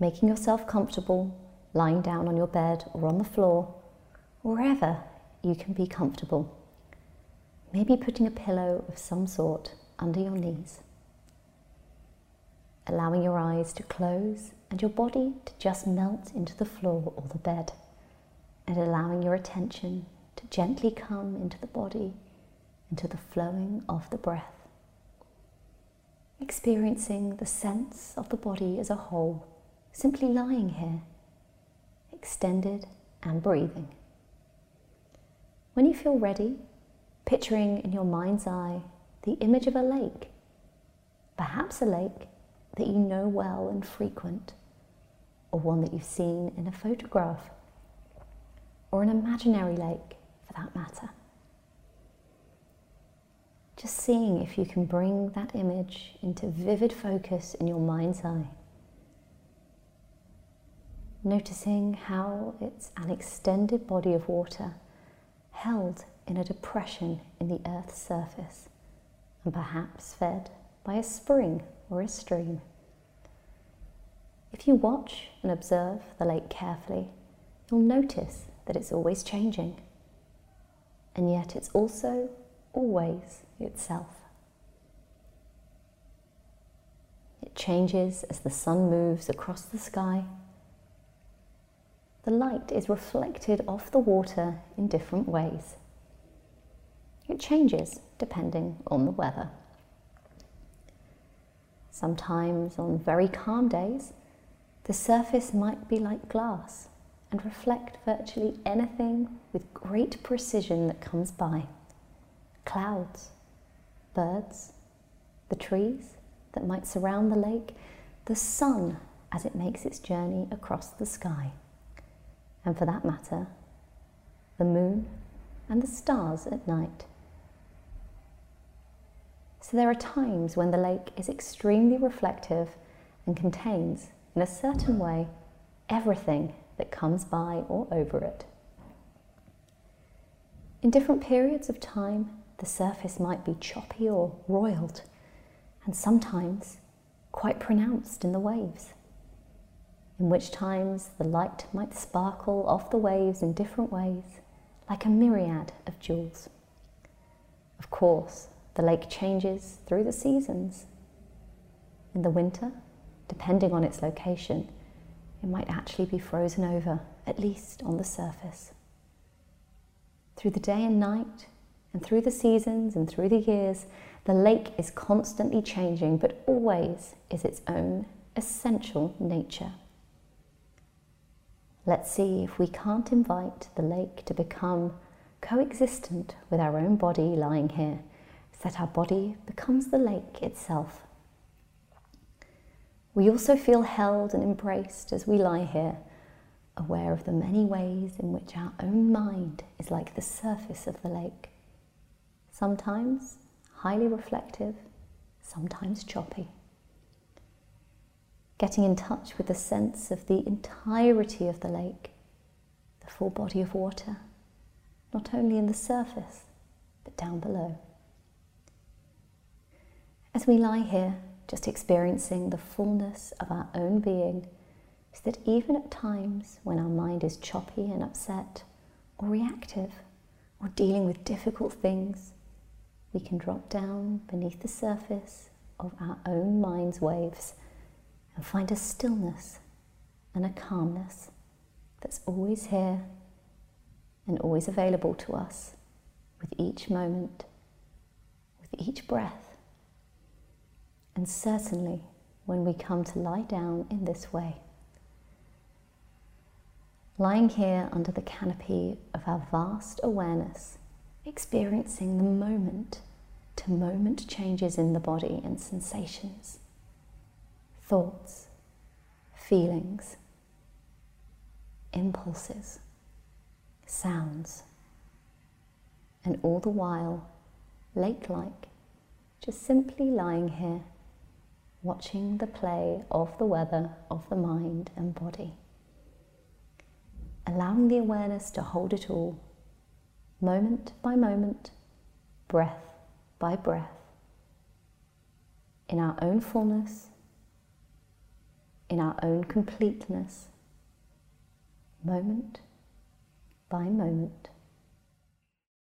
making yourself comfortable, lying down on your bed or on the floor, wherever you can be comfortable. Maybe putting a pillow of some sort under your knees. Allowing your eyes to close and your body to just melt into the floor or the bed, and allowing your attention to gently come into the body, into the flowing of the breath. Experiencing the sense of the body as a whole, simply lying here, extended and breathing. When you feel ready, picturing in your mind's eye the image of a lake, perhaps a lake that you know well and frequent, or one that you've seen in a photograph, or an imaginary lake for that matter. Just seeing if you can bring that image into vivid focus in your mind's eye. Noticing how it's an extended body of water held in a depression in the Earth's surface and perhaps fed by a spring or a stream. If you watch and observe the lake carefully, you'll notice that it's always changing, and yet it's also always itself. It changes as the sun moves across the sky. The light is reflected off the water in different ways. It changes depending on the weather. Sometimes on very calm days, the surface might be like glass and reflect virtually anything with great precision that comes by. Clouds, birds, the trees that might surround the lake, the sun as it makes its journey across the sky, and for that matter, the moon and the stars at night. So there are times when the lake is extremely reflective and contains, in a certain way, everything that comes by or over it. In different periods of time, the surface might be choppy or roiled, and sometimes quite pronounced in the waves, in which times the light might sparkle off the waves in different ways, like a myriad of jewels. Of course, the lake changes through the seasons. In the winter, depending on its location, it might actually be frozen over, at least on the surface. Through the day and night, and through the seasons and through the years, the lake is constantly changing, but always is its own essential nature. Let's see if we can't invite the lake to become coexistent with our own body lying here so that our body becomes the lake itself. We also feel held and embraced as we lie here, aware of the many ways in which our own mind is like the surface of the lake. Sometimes highly reflective, sometimes choppy. Getting in touch with the sense of the entirety of the lake, the full body of water, not only in the surface, but down below. As we lie here, just experiencing the fullness of our own being, is that even at times when our mind is choppy and upset, or reactive, or dealing with difficult things, we can drop down beneath the surface of our own mind's waves and find a stillness and a calmness that's always here and always available to us with each moment, with each breath and certainly when we come to lie down in this way. Lying here under the canopy of our vast awareness, experiencing the moment to moment changes in the body and sensations, thoughts, feelings, impulses, sounds, and all the while, lake like, just simply lying here watching the play of the weather of the mind and body. Allowing the awareness to hold it all, moment by moment, breath by breath, in our own fullness, in our own completeness, moment by moment.